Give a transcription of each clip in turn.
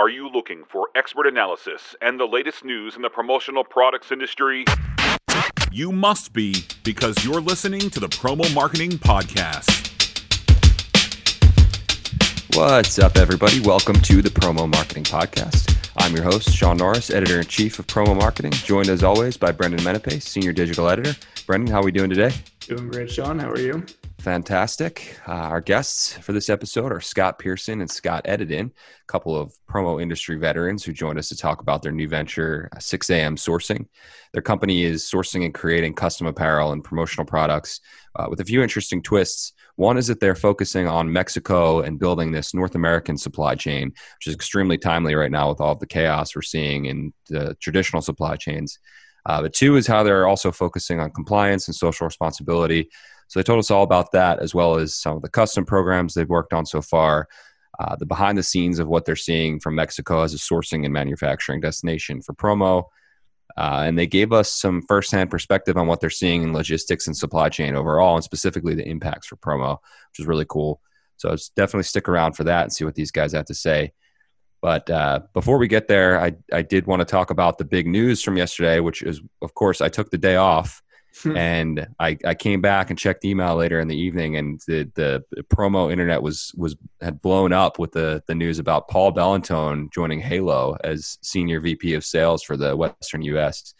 Are you looking for expert analysis and the latest news in the promotional products industry? You must be because you're listening to the Promo Marketing Podcast. What's up, everybody? Welcome to the Promo Marketing Podcast. I'm your host, Sean Norris, editor in chief of Promo Marketing, joined as always by Brendan Menapace, senior digital editor. Brendan, how are we doing today? Doing great, Sean. How are you? Fantastic. Uh, our guests for this episode are Scott Pearson and Scott Edidin, a couple of promo industry veterans who joined us to talk about their new venture, 6am Sourcing. Their company is sourcing and creating custom apparel and promotional products uh, with a few interesting twists. One is that they're focusing on Mexico and building this North American supply chain, which is extremely timely right now with all the chaos we're seeing in the traditional supply chains. Uh, but two is how they're also focusing on compliance and social responsibility so they told us all about that, as well as some of the custom programs they've worked on so far, uh, the behind the scenes of what they're seeing from Mexico as a sourcing and manufacturing destination for promo. Uh, and they gave us some firsthand perspective on what they're seeing in logistics and supply chain overall, and specifically the impacts for promo, which is really cool. So definitely stick around for that and see what these guys have to say. But uh, before we get there, I, I did want to talk about the big news from yesterday, which is, of course, I took the day off Hmm. and I, I came back and checked email later in the evening, and the, the, the promo internet was was had blown up with the the news about Paul Bellantone joining Halo as senior VP of sales for the Western U.S.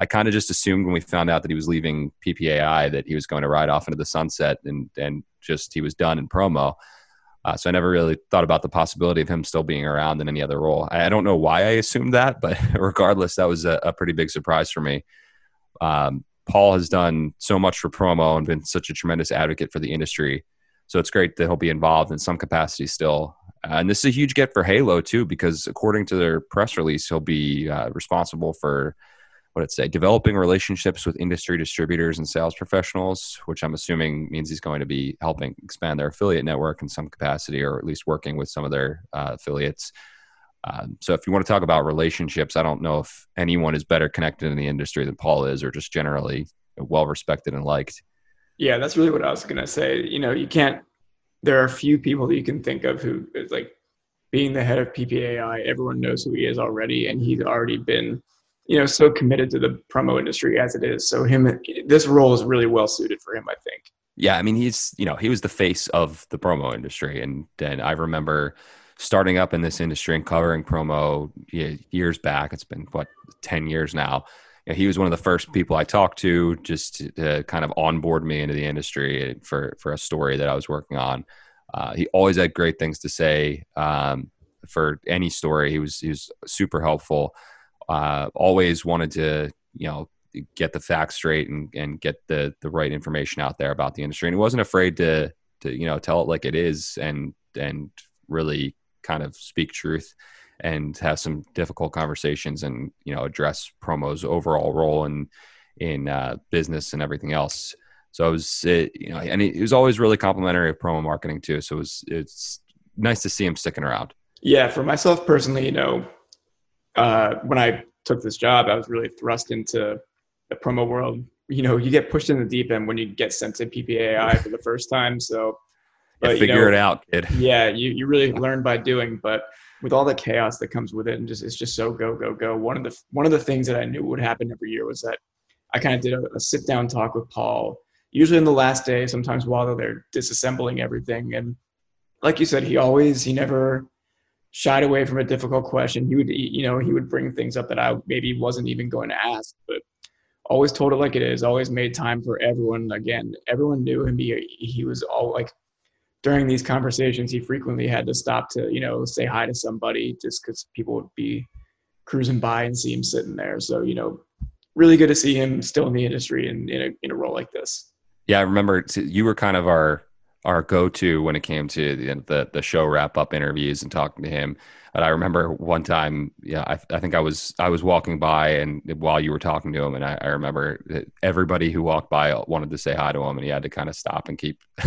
I kind of just assumed when we found out that he was leaving PPAI that he was going to ride off into the sunset and and just he was done in promo. Uh, so I never really thought about the possibility of him still being around in any other role. I, I don't know why I assumed that, but regardless, that was a, a pretty big surprise for me. Um, Paul has done so much for promo and been such a tremendous advocate for the industry. So it's great that he'll be involved in some capacity still. Uh, and this is a huge get for Halo too, because according to their press release, he'll be uh, responsible for what it say developing relationships with industry distributors and sales professionals, which I'm assuming means he's going to be helping expand their affiliate network in some capacity, or at least working with some of their uh, affiliates. Um, so if you want to talk about relationships, I don't know if anyone is better connected in the industry than Paul is, or just generally well respected and liked. Yeah, that's really what I was gonna say. You know, you can't. There are few people that you can think of who is like being the head of PPAI. Everyone knows who he is already, and he's already been, you know, so committed to the promo industry as it is. So him, this role is really well suited for him, I think. Yeah, I mean, he's you know he was the face of the promo industry, and and I remember starting up in this industry and covering promo years back. It's been what ten years now. He was one of the first people I talked to just to, to, kind of onboard me into the industry for for a story that I was working on. Uh, he always had great things to say um, for any story. He was he was super helpful. Uh, always wanted to you know get the facts straight and, and get the the right information out there about the industry. And he wasn't afraid to to you know tell it like it is and and really kind of speak truth and have some difficult conversations and you know address promo's overall role in in uh, business and everything else. So it was it, you know and it was always really complimentary of promo marketing too. So it was it's nice to see him sticking around. Yeah, for myself personally, you know, uh, when I took this job, I was really thrust into the promo world. You know, you get pushed in the deep end when you get sent to PPAI for the first time. So but, figure you know, it out, kid. Yeah, you, you really learn by doing, but with all the chaos that comes with it and just it's just so go go go. One of the one of the things that I knew would happen every year was that I kind of did a, a sit down talk with Paul, usually in the last day, sometimes while they're disassembling everything. And like you said, he always he never shied away from a difficult question. He would you know he would bring things up that I maybe wasn't even going to ask, but always told it like it is. Always made time for everyone. Again, everyone knew him. He he was all like during these conversations, he frequently had to stop to, you know, say hi to somebody just because people would be cruising by and see him sitting there. So, you know, really good to see him still in the industry and in a, in a role like this. Yeah, I remember you were kind of our our go to when it came to the, the, the show wrap up interviews and talking to him. And I remember one time, yeah, I, I think I was I was walking by and while you were talking to him, and I, I remember everybody who walked by wanted to say hi to him, and he had to kind of stop and keep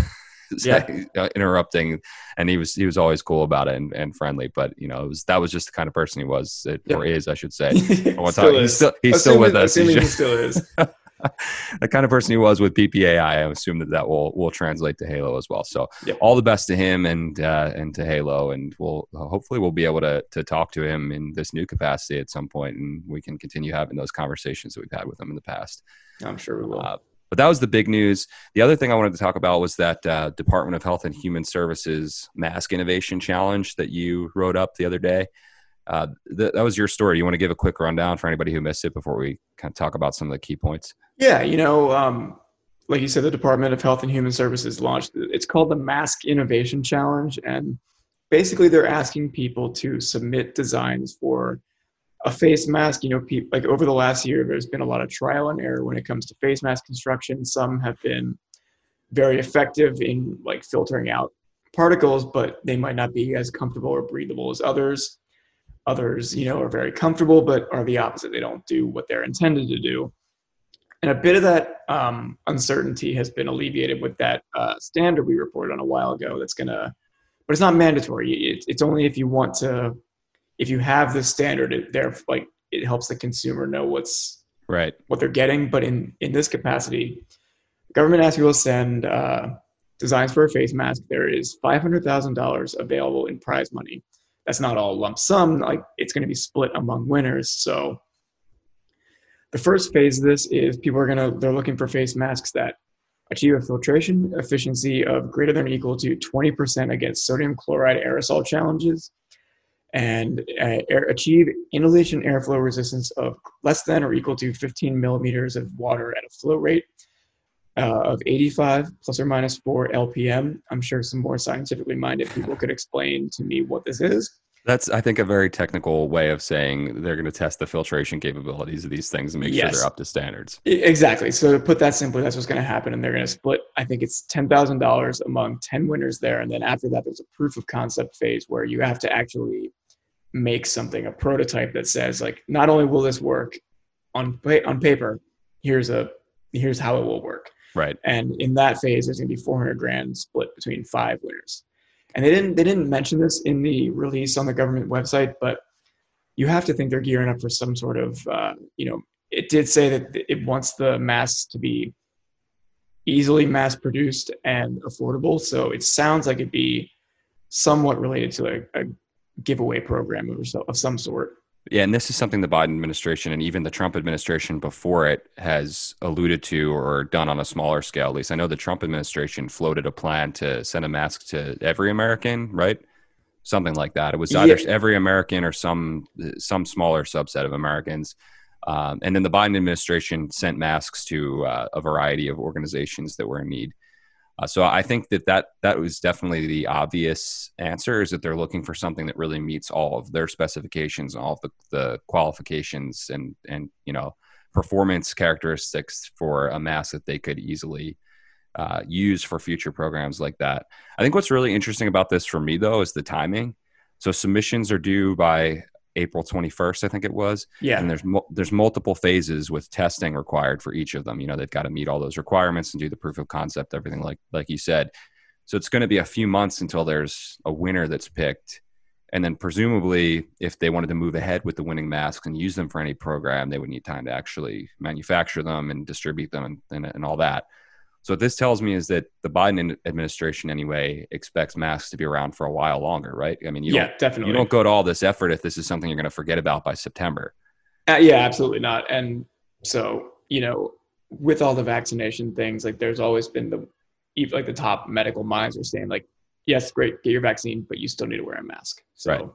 yeah. Uh, interrupting and he was he was always cool about it and, and friendly but you know it was that was just the kind of person he was yeah. or is i should say still he's still he's still with us he still is the kind of person he was with PPAI, I assume that that will will translate to Halo as well. So yep. all the best to him and uh, and to Halo, and we'll hopefully we'll be able to to talk to him in this new capacity at some point, and we can continue having those conversations that we've had with him in the past. I'm sure we will. Uh, but that was the big news. The other thing I wanted to talk about was that uh, Department of Health and Human Services Mask Innovation Challenge that you wrote up the other day. Uh, th- that was your story. You want to give a quick rundown for anybody who missed it before we kind of talk about some of the key points? Yeah, you know, um, like you said, the Department of Health and Human Services launched. It's called the Mask Innovation Challenge, and basically they're asking people to submit designs for a face mask. You know, people like over the last year, there's been a lot of trial and error when it comes to face mask construction. Some have been very effective in like filtering out particles, but they might not be as comfortable or breathable as others. Others, you know, are very comfortable, but are the opposite. They don't do what they're intended to do. And a bit of that um, uncertainty has been alleviated with that uh, standard we reported on a while ago. That's gonna, but it's not mandatory. It, it's only if you want to, if you have the standard, it, there like it helps the consumer know what's right what they're getting. But in in this capacity, government asks you to send uh, designs for a face mask. There is five hundred thousand dollars available in prize money that's not all lump sum. Like it's going to be split among winners. So the first phase of this is people are to they're looking for face masks that achieve a filtration efficiency of greater than or equal to 20% against sodium chloride aerosol challenges and uh, air, achieve inhalation airflow resistance of less than or equal to 15 millimeters of water at a flow rate uh, of 85 plus or minus 4 LPM. I'm sure some more scientifically minded people could explain to me what this is. That's, I think, a very technical way of saying they're going to test the filtration capabilities of these things and make yes. sure they're up to standards. Exactly. So to put that simply, that's what's going to happen, and they're going to split. I think it's ten thousand dollars among ten winners there, and then after that, there's a proof of concept phase where you have to actually make something, a prototype that says like, not only will this work on on paper, here's a here's how it will work. Right. And in that phase, there's going to be 400 grand split between five winners. And they didn't they didn't mention this in the release on the government website, but you have to think they're gearing up for some sort of uh, you know. It did say that it wants the masks to be easily mass produced and affordable. So it sounds like it'd be somewhat related to a, a giveaway program of, of some sort. Yeah, and this is something the Biden administration and even the Trump administration before it has alluded to or done on a smaller scale. At least I know the Trump administration floated a plan to send a mask to every American, right? Something like that. It was either yeah. every American or some some smaller subset of Americans. Um, and then the Biden administration sent masks to uh, a variety of organizations that were in need. Uh, so I think that, that that was definitely the obvious answer is that they're looking for something that really meets all of their specifications, and all of the, the qualifications and and you know performance characteristics for a mask that they could easily uh, use for future programs like that. I think what's really interesting about this for me though is the timing. So submissions are due by April 21st, I think it was. Yeah. And there's there's multiple phases with testing required for each of them. You know, they've got to meet all those requirements and do the proof of concept, everything like like you said. So it's going to be a few months until there's a winner that's picked. And then presumably, if they wanted to move ahead with the winning masks and use them for any program, they would need time to actually manufacture them and distribute them and, and, and all that. So what this tells me is that the Biden administration, anyway, expects masks to be around for a while longer, right? I mean, you yeah, definitely. You don't go to all this effort if this is something you're going to forget about by September. Uh, yeah, absolutely not. And so, you know, with all the vaccination things, like there's always been the, like the top medical minds are saying, like, yes, great, get your vaccine, but you still need to wear a mask. So, right.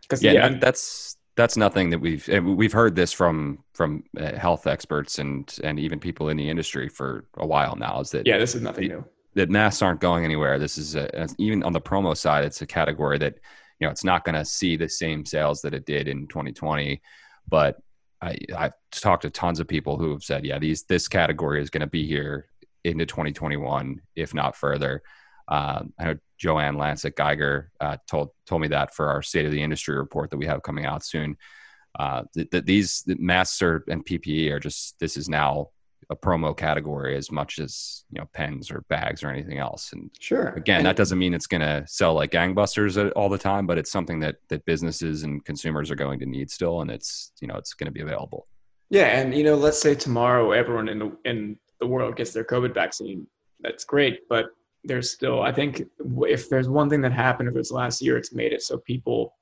Because yeah, yeah that's that's nothing that we've we've heard this from from uh, health experts and and even people in the industry for a while now is that yeah this is nothing new. that masks aren't going anywhere. This is a, even on the promo side it's a category that you know it's not going to see the same sales that it did in 2020 but i i've talked to tons of people who have said yeah these this category is going to be here into 2021 if not further. Um, I know Joanne Lance at Geiger uh, told told me that for our state of the industry report that we have coming out soon. Uh, that, that these masks are, and PPE are just this is now a promo category as much as you know pens or bags or anything else. And sure, again, that doesn't mean it's going to sell like gangbusters all the time, but it's something that that businesses and consumers are going to need still, and it's you know it's going to be available. Yeah, and you know, let's say tomorrow everyone in the in the world gets their COVID vaccine. That's great, but there's still I think if there's one thing that happened over this last year, it's made it so people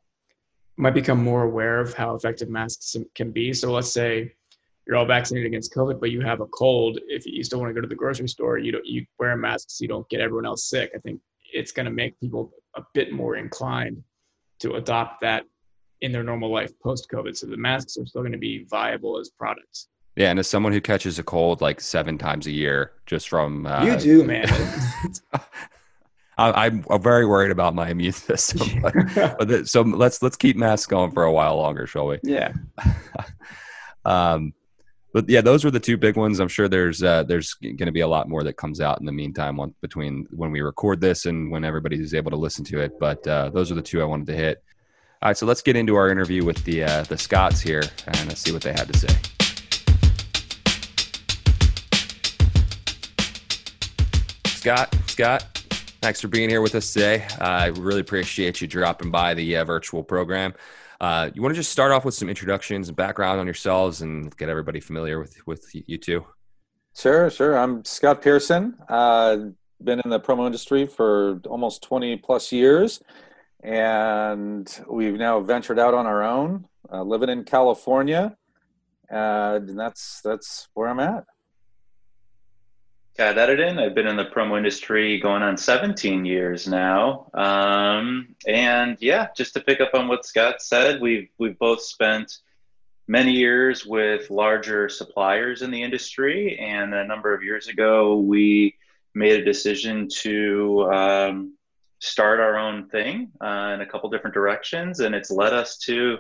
might become more aware of how effective masks can be. So let's say you're all vaccinated against COVID, but you have a cold. If you still want to go to the grocery store, you don't you wear a mask so you don't get everyone else sick. I think it's going to make people a bit more inclined to adopt that in their normal life post COVID. So the masks are still going to be viable as products. Yeah, and as someone who catches a cold like seven times a year, just from uh, you do, man. I, am very worried about my immune system. But, but so let's let's keep masks going for a while longer, shall we? Yeah. um, but yeah, those were the two big ones. I'm sure there's uh, there's going to be a lot more that comes out in the meantime on, between when we record this and when everybody is able to listen to it. But uh, those are the two I wanted to hit. All right, so let's get into our interview with the uh, the Scotts here and let's see what they had to say. Scott, Scott, thanks for being here with us today. I really appreciate you dropping by the uh, virtual program. Uh, you want to just start off with some introductions and background on yourselves and get everybody familiar with with you two? Sure, sure. I'm Scott Pearson. Uh, been in the promo industry for almost 20 plus years, and we've now ventured out on our own, uh, living in California, and that's that's where I'm at. Scott Edidin. I've been in the promo industry going on 17 years now. Um, and yeah, just to pick up on what Scott said, we've we've both spent many years with larger suppliers in the industry, and a number of years ago, we made a decision to um, start our own thing uh, in a couple different directions, and it's led us to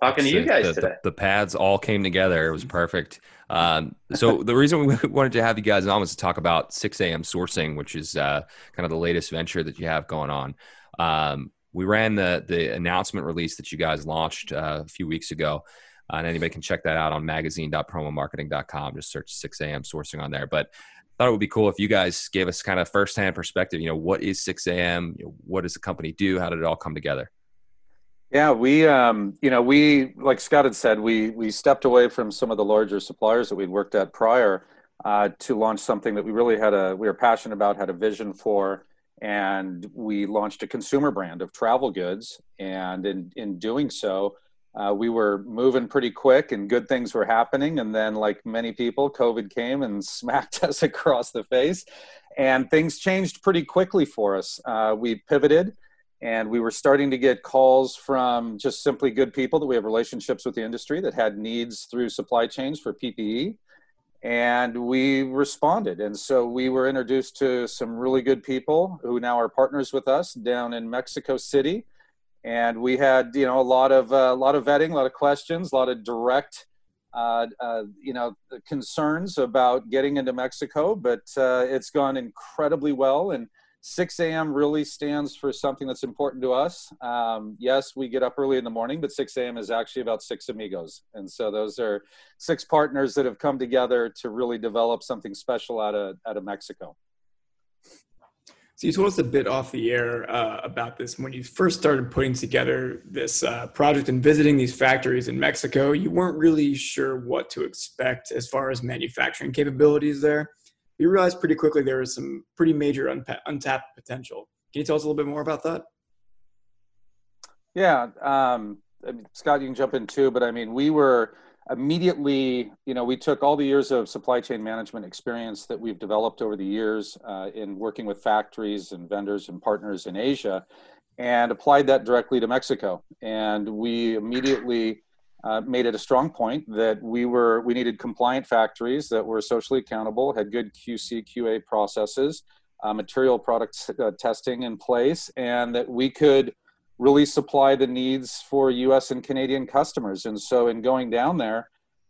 talking to you guys the, today. The, the, pads all came together. It was perfect. Um, so the reason we wanted to have you guys on was to talk about 6 a.m. sourcing, which is uh, kind of the latest venture that you have going on. Um, we ran the the announcement release that you guys launched uh, a few weeks ago. Uh, and anybody can check that out on magazine.promomarketing.com. Just search 6 a.m. sourcing on there. But I thought it would be cool if you guys gave us kind of firsthand perspective. You know, what is 6 a.m.? You know, what does the company do? How did it all come together? Yeah, we, um, you know, we like Scott had said, we we stepped away from some of the larger suppliers that we'd worked at prior uh, to launch something that we really had a we were passionate about, had a vision for, and we launched a consumer brand of travel goods. And in in doing so, uh, we were moving pretty quick, and good things were happening. And then, like many people, COVID came and smacked us across the face, and things changed pretty quickly for us. Uh, we pivoted and we were starting to get calls from just simply good people that we have relationships with the industry that had needs through supply chains for PPE. And we responded. And so we were introduced to some really good people who now are partners with us down in Mexico City. And we had, you know, a lot of uh, a lot of vetting, a lot of questions, a lot of direct, uh, uh, you know, concerns about getting into Mexico. But uh, it's gone incredibly well, and 6 a.m. really stands for something that's important to us. Um, yes, we get up early in the morning, but 6 a.m. is actually about six amigos. And so those are six partners that have come together to really develop something special out of, out of Mexico. So you told us a bit off the air uh, about this when you first started putting together this uh, project and visiting these factories in Mexico. You weren't really sure what to expect as far as manufacturing capabilities there we realized pretty quickly there was some pretty major untapped potential. Can you tell us a little bit more about that? Yeah, um, I mean, Scott, you can jump in too, but I mean, we were immediately, you know, we took all the years of supply chain management experience that we've developed over the years uh, in working with factories and vendors and partners in Asia and applied that directly to Mexico. And we immediately uh, made it a strong point that we were we needed compliant factories that were socially accountable, had good QC QA processes, uh, material product uh, testing in place, and that we could really supply the needs for U.S. and Canadian customers. And so, in going down there,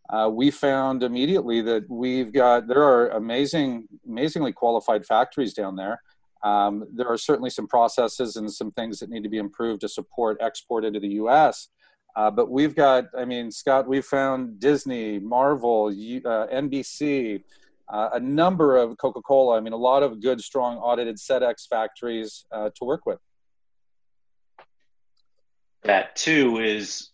uh, we found immediately that we've got there are amazing, amazingly qualified factories down there. Um, there are certainly some processes and some things that need to be improved to support export into the U.S. Uh, but we've got, I mean, Scott, we've found Disney, Marvel, uh, NBC, uh, a number of Coca Cola. I mean, a lot of good, strong, audited SEDEX factories uh, to work with. That too is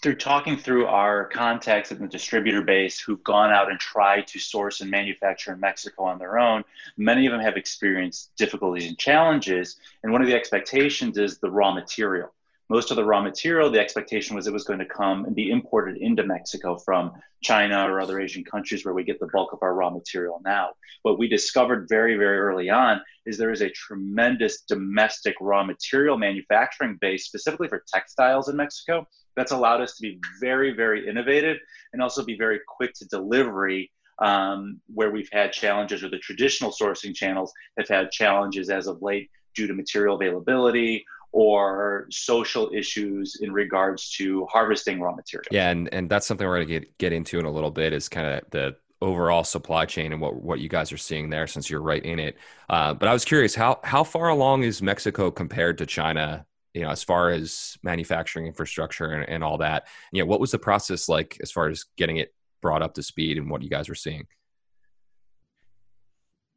through talking through our contacts in the distributor base who've gone out and tried to source and manufacture in Mexico on their own, many of them have experienced difficulties and challenges. And one of the expectations is the raw material most of the raw material, the expectation was it was going to come and be imported into Mexico from China or other Asian countries where we get the bulk of our raw material now. What we discovered very, very early on is there is a tremendous domestic raw material manufacturing base, specifically for textiles in Mexico, that's allowed us to be very, very innovative and also be very quick to delivery um, where we've had challenges or the traditional sourcing channels have had challenges as of late due to material availability or social issues in regards to harvesting raw materials. Yeah, and, and that's something we're going to get get into in a little bit is kind of the overall supply chain and what what you guys are seeing there since you're right in it. Uh, but I was curious how how far along is Mexico compared to China? You know, as far as manufacturing infrastructure and, and all that. You know, what was the process like as far as getting it brought up to speed and what you guys were seeing?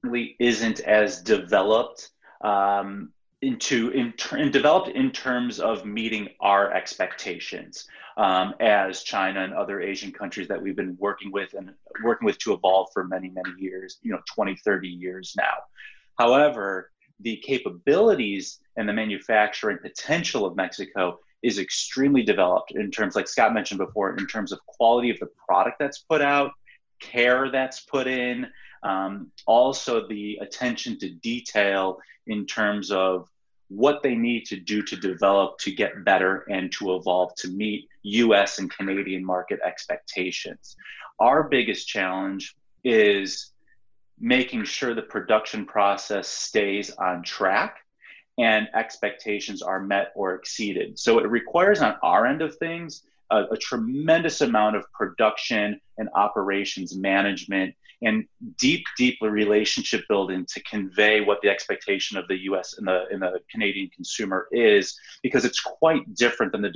Really isn't as developed um, into in, and developed in terms of meeting our expectations um, as China and other Asian countries that we've been working with and working with to evolve for many, many years, you know, 20, 30 years now. However, the capabilities and the manufacturing potential of Mexico is extremely developed in terms, like Scott mentioned before, in terms of quality of the product that's put out, care that's put in, um, also the attention to detail in terms of what they need to do to develop to get better and to evolve to meet US and Canadian market expectations. Our biggest challenge is making sure the production process stays on track and expectations are met or exceeded. So it requires on our end of things a, a tremendous amount of production and operations management and deep, deep relationship building to convey what the expectation of the U.S. and the in the Canadian consumer is, because it's quite different than the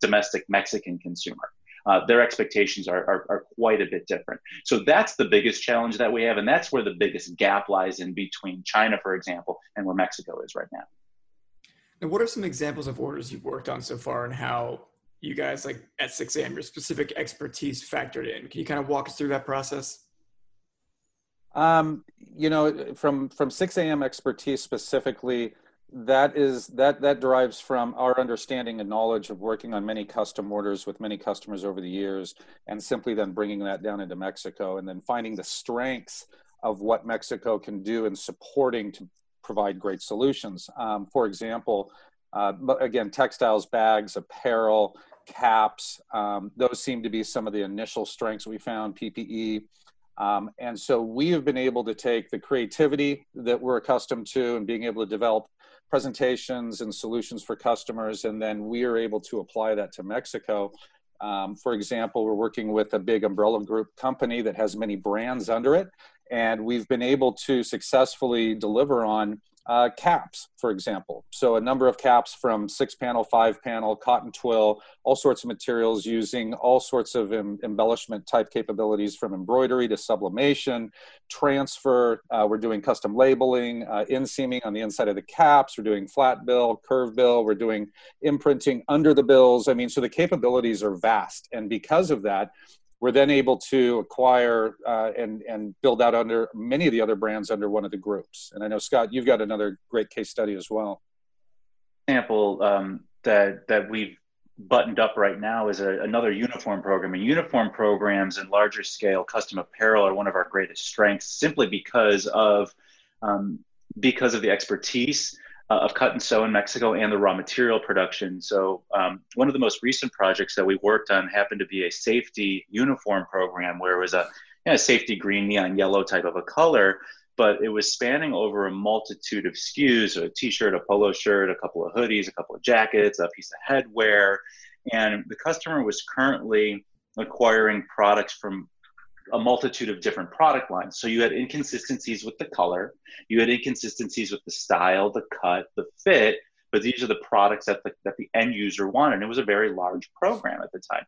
domestic Mexican consumer. Uh, their expectations are, are, are, quite a bit different. So that's the biggest challenge that we have, and that's where the biggest gap lies in between China, for example, and where Mexico is right now. And what are some examples of orders you've worked on so far, and how you guys, like at 6am, your specific expertise factored in? Can you kind of walk us through that process? Um, you know, from from 6 a.m. expertise specifically, that is that that derives from our understanding and knowledge of working on many custom orders with many customers over the years, and simply then bringing that down into Mexico, and then finding the strengths of what Mexico can do in supporting to provide great solutions. Um, for example, uh, again, textiles, bags, apparel, caps, um, those seem to be some of the initial strengths we found. PPE. Um, and so we have been able to take the creativity that we're accustomed to and being able to develop presentations and solutions for customers, and then we are able to apply that to Mexico. Um, for example, we're working with a big umbrella group company that has many brands under it, and we've been able to successfully deliver on uh, caps, for example. So a number of caps from six panel, five panel, cotton twill, all sorts of materials using all sorts of em- embellishment type capabilities from embroidery to sublimation, transfer. Uh, we're doing custom labeling, uh, inseaming on the inside of the caps. We're doing flat bill, curve bill. We're doing imprinting under the bills. I mean, so the capabilities are vast. And because of that, we're then able to acquire uh, and and build out under many of the other brands under one of the groups. And I know Scott, you've got another great case study as well. Example um, that that we've buttoned up right now is a, another uniform program. And uniform programs and larger scale custom apparel are one of our greatest strengths, simply because of um, because of the expertise of cut and sew in Mexico and the raw material production. So, um, one of the most recent projects that we worked on happened to be a safety uniform program where it was a you know, safety green, neon yellow type of a color, but it was spanning over a multitude of SKUs a t shirt, a polo shirt, a couple of hoodies, a couple of jackets, a piece of headwear. And the customer was currently acquiring products from a multitude of different product lines. So you had inconsistencies with the color, you had inconsistencies with the style, the cut, the fit, but these are the products that the, that the end user wanted. And it was a very large program at the time.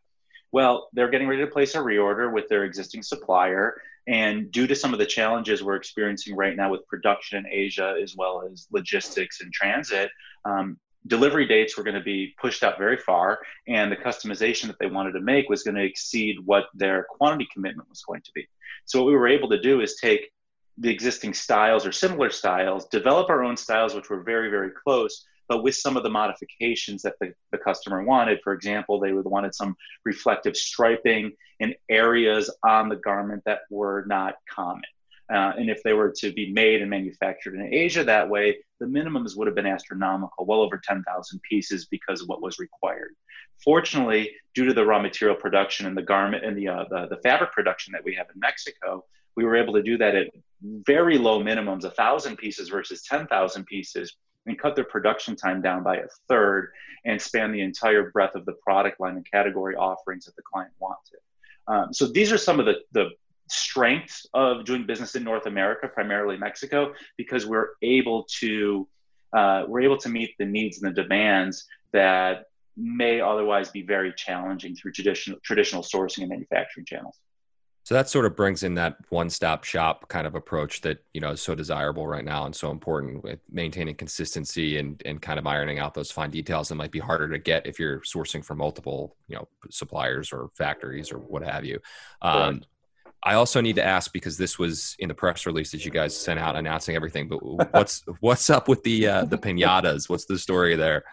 Well, they're getting ready to place a reorder with their existing supplier. And due to some of the challenges we're experiencing right now with production in Asia, as well as logistics and transit, um, delivery dates were going to be pushed out very far, and the customization that they wanted to make was going to exceed what their quantity commitment was going to be. So, what we were able to do is take the existing styles or similar styles, develop our own styles, which were very, very close, but with some of the modifications that the, the customer wanted. For example, they would wanted some reflective striping in areas on the garment that were not common. Uh, and if they were to be made and manufactured in Asia that way, the minimums would have been astronomical, well over 10,000 pieces because of what was required. Fortunately, due to the raw material production and the garment and the, uh, the, the fabric production that we have in Mexico, we were able to do that at very low minimums, 1,000 pieces versus 10,000 pieces, and cut their production time down by a third and span the entire breadth of the product line and category offerings that the client wanted. Um, so these are some of the, the strengths of doing business in North America, primarily Mexico, because we're able to uh, we're able to meet the needs and the demands that may otherwise be very challenging through traditional traditional sourcing and manufacturing channels. So that sort of brings in that one-stop shop kind of approach that you know is so desirable right now and so important with maintaining consistency and and kind of ironing out those fine details that might be harder to get if you're sourcing from multiple you know suppliers or factories or what have you. Um, I also need to ask because this was in the press release that you guys sent out announcing everything. But what's what's up with the uh, the pinatas? What's the story there?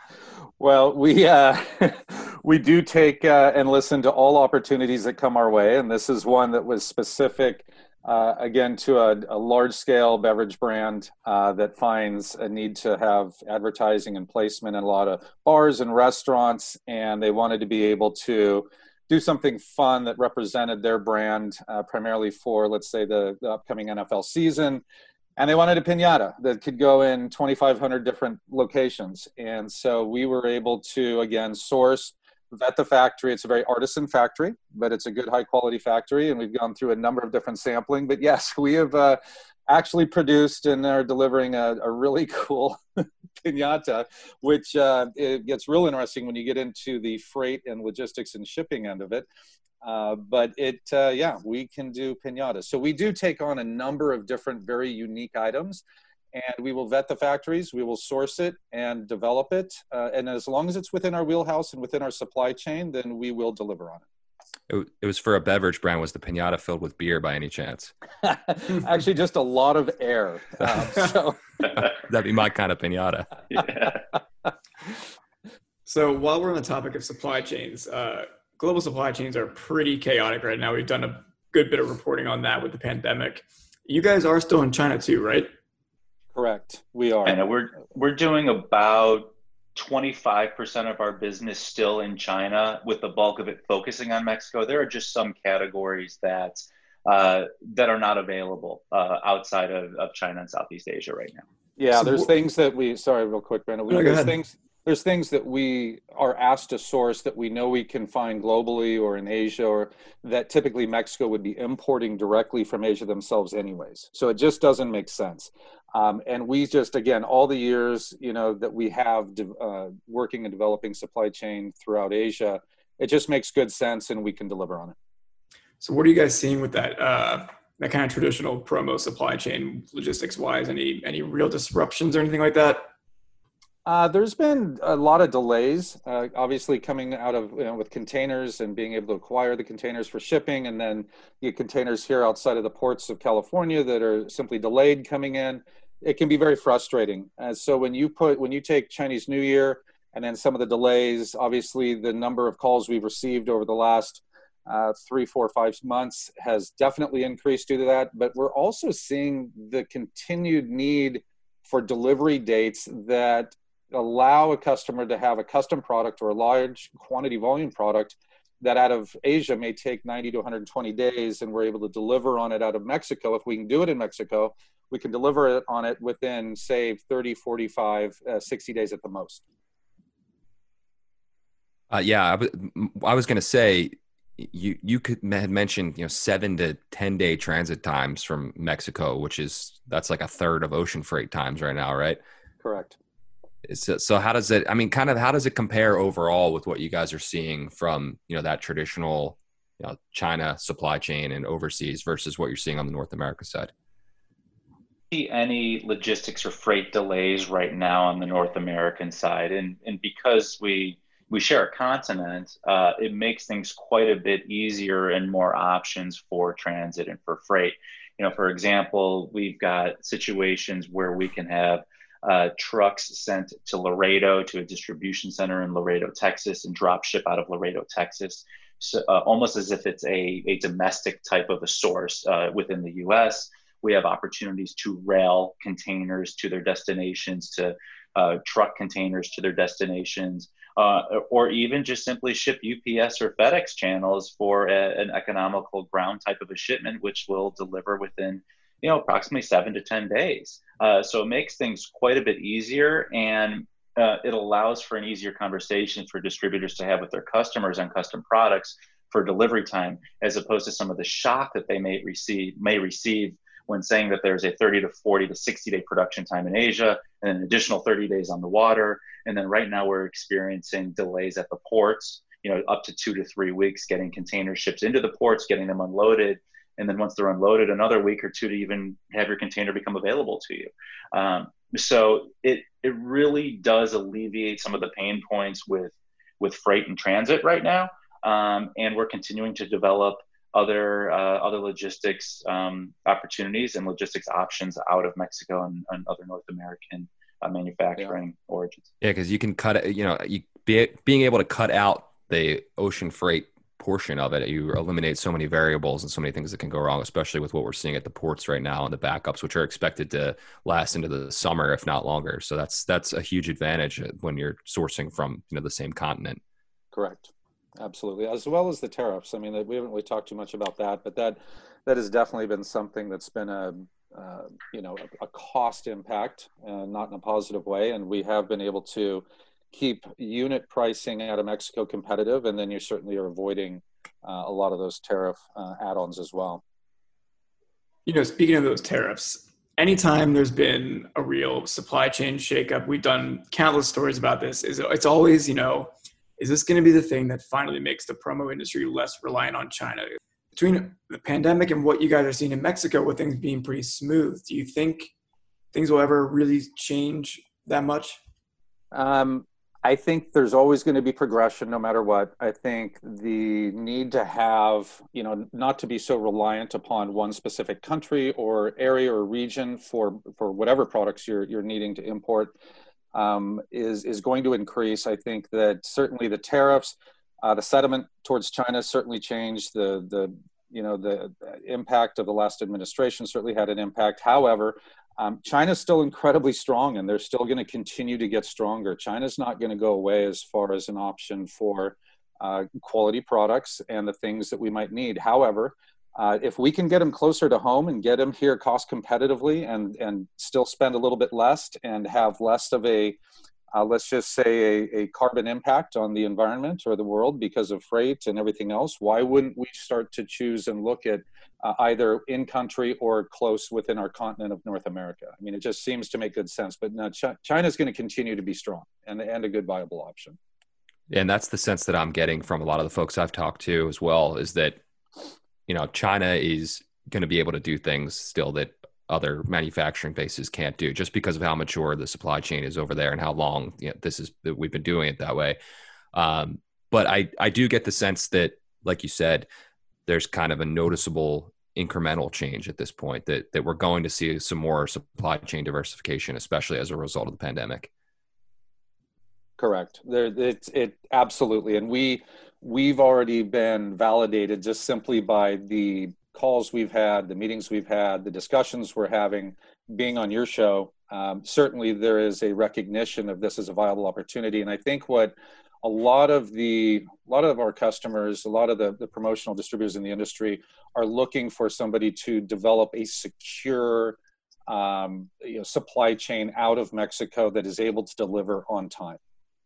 Well, we uh, we do take uh, and listen to all opportunities that come our way, and this is one that was specific. Uh, again, to a, a large scale beverage brand uh, that finds a need to have advertising and placement in a lot of bars and restaurants, and they wanted to be able to do something fun that represented their brand uh, primarily for, let's say, the, the, upcoming NFL season. And they wanted a pinata that could go in 2,500 different locations. And so we were able to, again, source, vet the factory. It's a very artisan factory, but it's a good, high quality factory. And we've gone through a number of different sampling. But yes, we have uh, actually produced and are delivering a, a really cool pinata, which uh, it gets real interesting when you get into the freight and logistics and shipping end of it. Uh, but it, uh, yeah, we can do pinatas. So we do take on a number of different, very unique items, and we will vet the factories, we will source it and develop it. Uh, and as long as it's within our wheelhouse and within our supply chain, then we will deliver on it. It, it was for a beverage brand. Was the pinata filled with beer by any chance? Actually, just a lot of air. Um, so that'd be my kind of pinata. Yeah. so while we're on the topic of supply chains, uh, global supply chains are pretty chaotic right now. We've done a good bit of reporting on that with the pandemic. You guys are still in China too, right? Correct. We are. And we're we're doing about 25% of our business still in China, with the bulk of it focusing on Mexico. There are just some categories that uh, that are not available uh, outside of, of China and Southeast Asia right now. Yeah, so there's things that we. Sorry, real quick, Brandon. We, no, there's things. There's things that we are asked to source that we know we can find globally or in Asia, or that typically Mexico would be importing directly from Asia themselves, anyways. So it just doesn't make sense. Um, and we just, again, all the years, you know, that we have de- uh, working and developing supply chain throughout Asia, it just makes good sense and we can deliver on it. So what are you guys seeing with that, uh, that kind of traditional promo supply chain logistics wise? Any, any real disruptions or anything like that? Uh, there's been a lot of delays, uh, obviously coming out of you know, with containers and being able to acquire the containers for shipping, and then the containers here outside of the ports of California that are simply delayed coming in. It can be very frustrating. Uh, so when you put when you take Chinese New Year and then some of the delays, obviously the number of calls we've received over the last uh, three, four, five months has definitely increased due to that. But we're also seeing the continued need for delivery dates that allow a customer to have a custom product or a large quantity volume product that out of Asia may take 90 to 120 days, and we're able to deliver on it out of Mexico. If we can do it in Mexico, we can deliver it on it within, say, 30, 45, uh, 60 days at the most. Uh, yeah, I, w- I was going to say you you could had mentioned you know seven to ten day transit times from Mexico, which is that's like a third of ocean freight times right now, right? Correct. So, so how does it? I mean, kind of how does it compare overall with what you guys are seeing from you know that traditional you know, China supply chain and overseas versus what you're seeing on the North America side? see any logistics or freight delays right now on the North American side, and and because we we share a continent, uh, it makes things quite a bit easier and more options for transit and for freight. You know, for example, we've got situations where we can have uh, trucks sent to Laredo to a distribution center in Laredo, Texas, and drop ship out of Laredo, Texas. So, uh, almost as if it's a, a domestic type of a source uh, within the US. We have opportunities to rail containers to their destinations, to uh, truck containers to their destinations, uh, or even just simply ship UPS or FedEx channels for a, an economical ground type of a shipment, which will deliver within you know approximately seven to ten days. Uh, so it makes things quite a bit easier, and uh, it allows for an easier conversation for distributors to have with their customers on custom products for delivery time, as opposed to some of the shock that they may receive may receive when saying that there's a 30 to 40 to 60 day production time in Asia and an additional 30 days on the water. And then right now we're experiencing delays at the ports, you know, up to two to three weeks getting container ships into the ports, getting them unloaded. And then once they're unloaded, another week or two to even have your container become available to you. Um, so it, it really does alleviate some of the pain points with, with freight and transit right now. Um, and we're continuing to develop other uh, other logistics um, opportunities and logistics options out of Mexico and, and other North American uh, manufacturing yeah. origins. Yeah, because you can cut it. You know, you be, being able to cut out the ocean freight portion of it, you eliminate so many variables and so many things that can go wrong, especially with what we're seeing at the ports right now and the backups, which are expected to last into the summer, if not longer. So that's that's a huge advantage when you're sourcing from you know the same continent. Correct. Absolutely, as well as the tariffs. I mean, we haven't really talked too much about that, but that that has definitely been something that's been a uh, you know a, a cost impact, uh, not in a positive way, and we have been able to keep unit pricing out of Mexico competitive, and then you certainly are avoiding uh, a lot of those tariff uh, add-ons as well. You know, speaking of those tariffs, anytime there's been a real supply chain shakeup, we've done countless stories about this. Is it's always you know is this going to be the thing that finally makes the promo industry less reliant on China? Between the pandemic and what you guys are seeing in Mexico, with things being pretty smooth, do you think things will ever really change that much? Um, I think there's always going to be progression no matter what. I think the need to have, you know, not to be so reliant upon one specific country or area or region for for whatever products you're you're needing to import um, is is going to increase. I think that certainly the tariffs, uh, the sentiment towards China certainly changed. The the you know the impact of the last administration certainly had an impact. However, um, China's still incredibly strong, and they're still going to continue to get stronger. China's not going to go away as far as an option for uh, quality products and the things that we might need. However, uh, if we can get them closer to home and get them here cost competitively and, and still spend a little bit less and have less of a, uh, let's just say, a, a, carbon impact on the environment or the world because of freight and everything else, why wouldn't we start to choose and look at uh, either in country or close within our continent of North America? I mean, it just seems to make good sense. But no, Ch- China is going to continue to be strong and, and a good viable option. And that's the sense that I'm getting from a lot of the folks I've talked to as well is that you know, China is going to be able to do things still that other manufacturing bases can't do just because of how mature the supply chain is over there and how long you know, this is we've been doing it that way. Um, but I, I do get the sense that, like you said, there's kind of a noticeable incremental change at this point that that we're going to see some more supply chain diversification, especially as a result of the pandemic. Correct. There, it's it absolutely, and we we've already been validated just simply by the calls we've had, the meetings we've had, the discussions we're having, being on your show. Um, certainly, there is a recognition of this as a viable opportunity, and I think what a lot of the a lot of our customers, a lot of the, the promotional distributors in the industry are looking for somebody to develop a secure um, you know, supply chain out of Mexico that is able to deliver on time.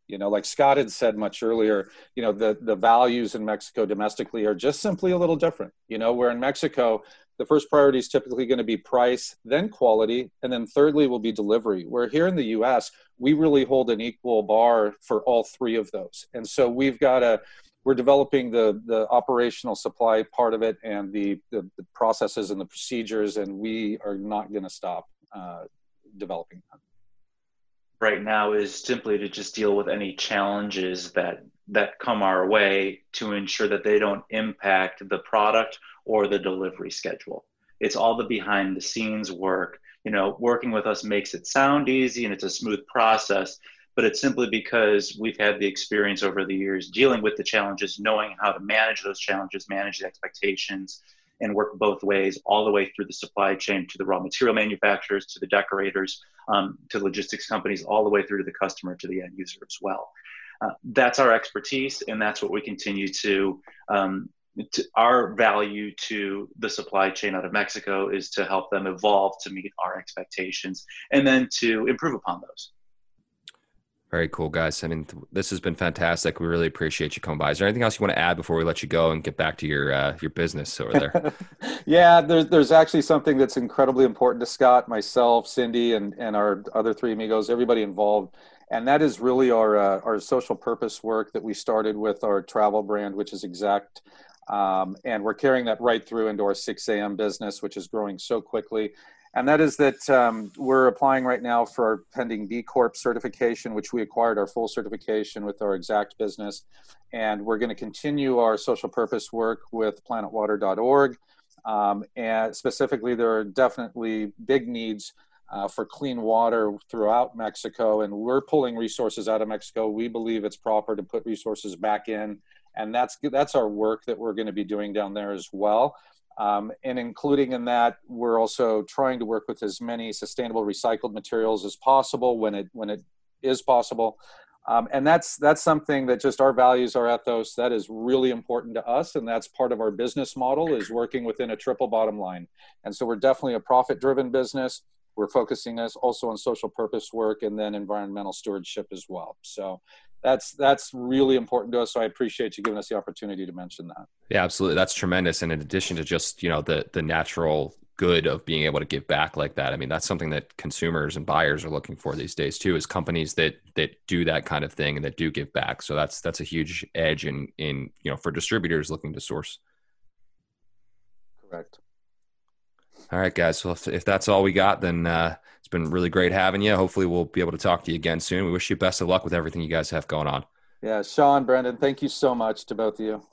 You know, like Scott had said much earlier, you know, the, the values in Mexico domestically are just simply a little different. You know, where in Mexico, the first priority is typically going to be price, then quality, and then thirdly will be delivery. Where here in the US, we really hold an equal bar for all three of those. And so we've got a we're developing the the operational supply part of it and the, the, the processes and the procedures and we are not going to stop uh, developing them right now is simply to just deal with any challenges that that come our way to ensure that they don't impact the product or the delivery schedule. It's all the behind the scenes work. You know, working with us makes it sound easy and it's a smooth process, but it's simply because we've had the experience over the years dealing with the challenges, knowing how to manage those challenges, manage the expectations, and work both ways, all the way through the supply chain to the raw material manufacturers, to the decorators, um, to logistics companies, all the way through to the customer, to the end user as well. Uh, that's our expertise, and that's what we continue to, um, to. Our value to the supply chain out of Mexico is to help them evolve to meet our expectations, and then to improve upon those. Very cool, guys. I mean, th- this has been fantastic. We really appreciate you coming by. Is there anything else you want to add before we let you go and get back to your uh, your business over there? yeah, there's there's actually something that's incredibly important to Scott, myself, Cindy, and and our other three amigos, everybody involved, and that is really our uh, our social purpose work that we started with our travel brand, which is Exact. Um, and we're carrying that right through into our 6 a.m. business, which is growing so quickly and that is that um, we're applying right now for our pending B Corp certification, which we acquired our full certification with our exact business. And we're going to continue our social purpose work with planetwater.org. Um, and specifically, there are definitely big needs uh, for clean water throughout Mexico, and we're pulling resources out of Mexico. We believe it's proper to put resources back in, and that's that's our work that we're going to be doing down there as well. Um, and including in that, we're also trying to work with as many sustainable recycled materials as possible when it when it is possible. Um, and that's that's something that just our values, our ethos, that is really important to us, and that's part of our business model is working within a triple bottom line. And so we're definitely a profit-driven business. We're focusing us also on social purpose work and then environmental stewardship as well. So that's that's really important to us. So I appreciate you giving us the opportunity to mention that. Yeah, absolutely. That's tremendous. And in addition to just you know the the natural good of being able to give back like that. I mean, that's something that consumers and buyers are looking for these days too, is companies that that do that kind of thing and that do give back. So that's that's a huge edge in in you know for distributors looking to source. Correct. All right, guys. So if, if that's all we got, then uh, it's been really great having you. Hopefully, we'll be able to talk to you again soon. We wish you best of luck with everything you guys have going on. Yeah, Sean, Brendan, thank you so much to both of you. All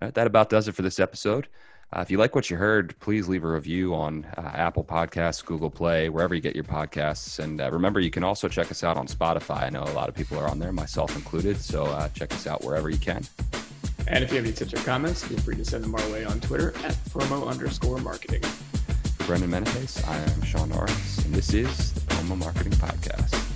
right, that about does it for this episode. Uh, if you like what you heard, please leave a review on uh, Apple Podcasts, Google Play, wherever you get your podcasts. And uh, remember, you can also check us out on Spotify. I know a lot of people are on there, myself included. So uh, check us out wherever you can. And if you have any tips or comments, feel free to send them our way on Twitter at promo underscore marketing. Brendan Menapace, I am Sean Norris, and this is the Promo Marketing Podcast.